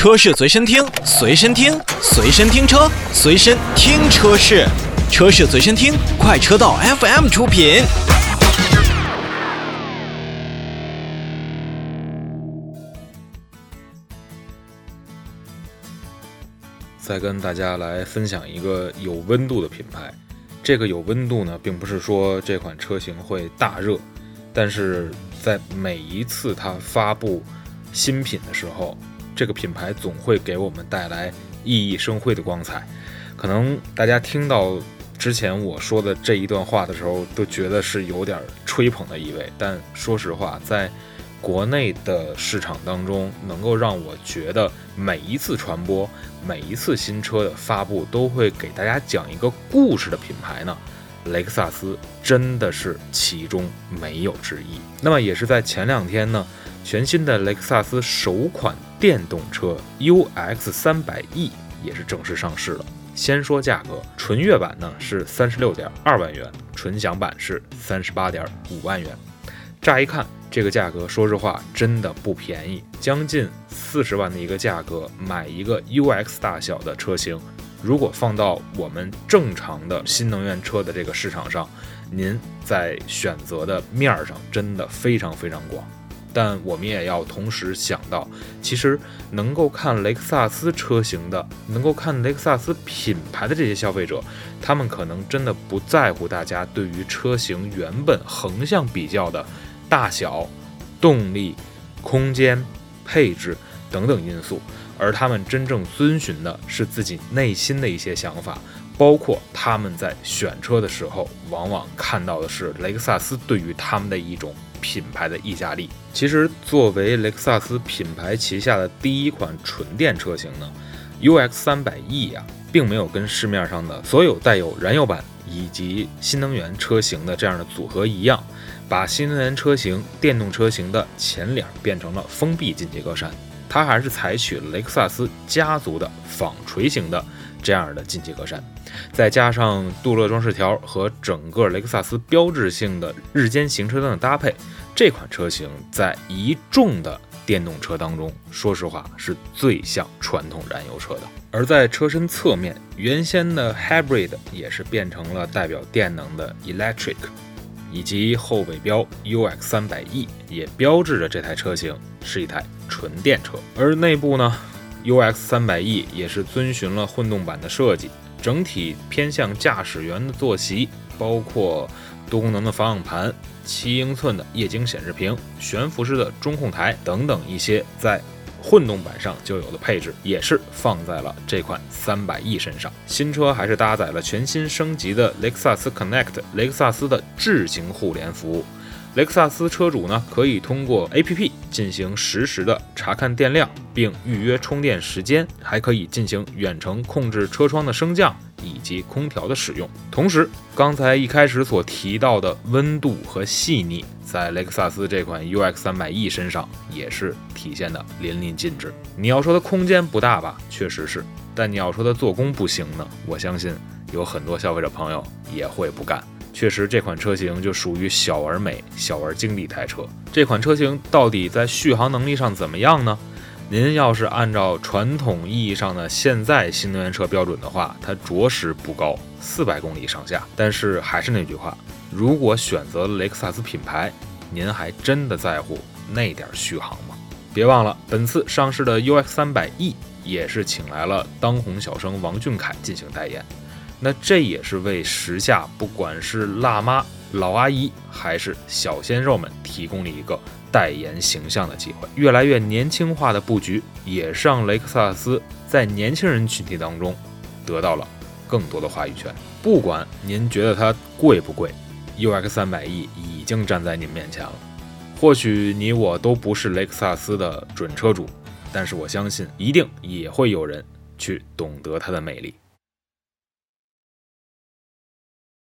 车市随身听，随身听，随身听车，随身听车市，车市随身听，快车道 FM 出品。再跟大家来分享一个有温度的品牌。这个有温度呢，并不是说这款车型会大热，但是在每一次它发布新品的时候，这个品牌总会给我们带来熠熠生辉的光彩。可能大家听到之前我说的这一段话的时候，都觉得是有点吹捧的意味。但说实话，在国内的市场当中，能够让我觉得每一次传播、每一次新车的发布都会给大家讲一个故事的品牌呢，雷克萨斯真的是其中没有之一。那么也是在前两天呢，全新的雷克萨斯首款电动车 UX 300e 也是正式上市了。先说价格，纯悦版呢是三十六点二万元，纯享版是三十八点五万元。乍一看。这个价格，说实话真的不便宜，将近四十万的一个价格买一个 UX 大小的车型，如果放到我们正常的新能源车的这个市场上，您在选择的面儿上真的非常非常广。但我们也要同时想到，其实能够看雷克萨斯车型的，能够看雷克萨斯品牌的这些消费者，他们可能真的不在乎大家对于车型原本横向比较的。大小、动力、空间、配置等等因素，而他们真正遵循的是自己内心的一些想法，包括他们在选车的时候，往往看到的是雷克萨斯对于他们的一种品牌的溢价力。其实，作为雷克萨斯品牌旗下的第一款纯电车型呢，UX 300e 呀，并没有跟市面上的所有带有燃油版以及新能源车型的这样的组合一样。把新能源车型、电动车型的前脸变成了封闭进气格栅，它还是采取雷克萨斯家族的纺锤型的这样的进气格栅，再加上镀铬装饰条和整个雷克萨斯标志性的日间行车灯的搭配，这款车型在一众的电动车当中，说实话是最像传统燃油车的。而在车身侧面，原先的 Hybrid 也是变成了代表电能的 Electric。以及后尾标 UX 300e 也标志着这台车型是一台纯电车，而内部呢，UX 300e 也是遵循了混动版的设计，整体偏向驾驶员的坐席，包括多功能的方向盘、七英寸的液晶显示屏、悬浮式的中控台等等一些在。混动版上就有的配置也是放在了这款三百 E 身上。新车还是搭载了全新升级的雷克萨斯 Connect，雷克萨斯的智行互联服务。雷克萨斯车主呢可以通过 APP 进行实时的查看电量，并预约充电时间，还可以进行远程控制车窗的升降。以及空调的使用，同时刚才一开始所提到的温度和细腻，在雷克萨斯这款 UX 300e 身上也是体现的淋漓尽致。你要说它空间不大吧，确实是；但你要说它做工不行呢，我相信有很多消费者朋友也会不干。确实，这款车型就属于小而美、小而精的一台车。这款车型到底在续航能力上怎么样呢？您要是按照传统意义上的现在新能源车标准的话，它着实不高，四百公里上下。但是还是那句话，如果选择雷克萨斯品牌，您还真的在乎那点续航吗？别忘了，本次上市的 UX 300e 也是请来了当红小生王俊凯进行代言。那这也是为时下不管是辣妈、老阿姨还是小鲜肉们提供了一个。代言形象的机会，越来越年轻化的布局，也让雷克萨斯在年轻人群体当中得到了更多的话语权。不管您觉得它贵不贵，UX 三百亿已经站在您面前了。或许你我都不是雷克萨斯的准车主，但是我相信一定也会有人去懂得它的魅力。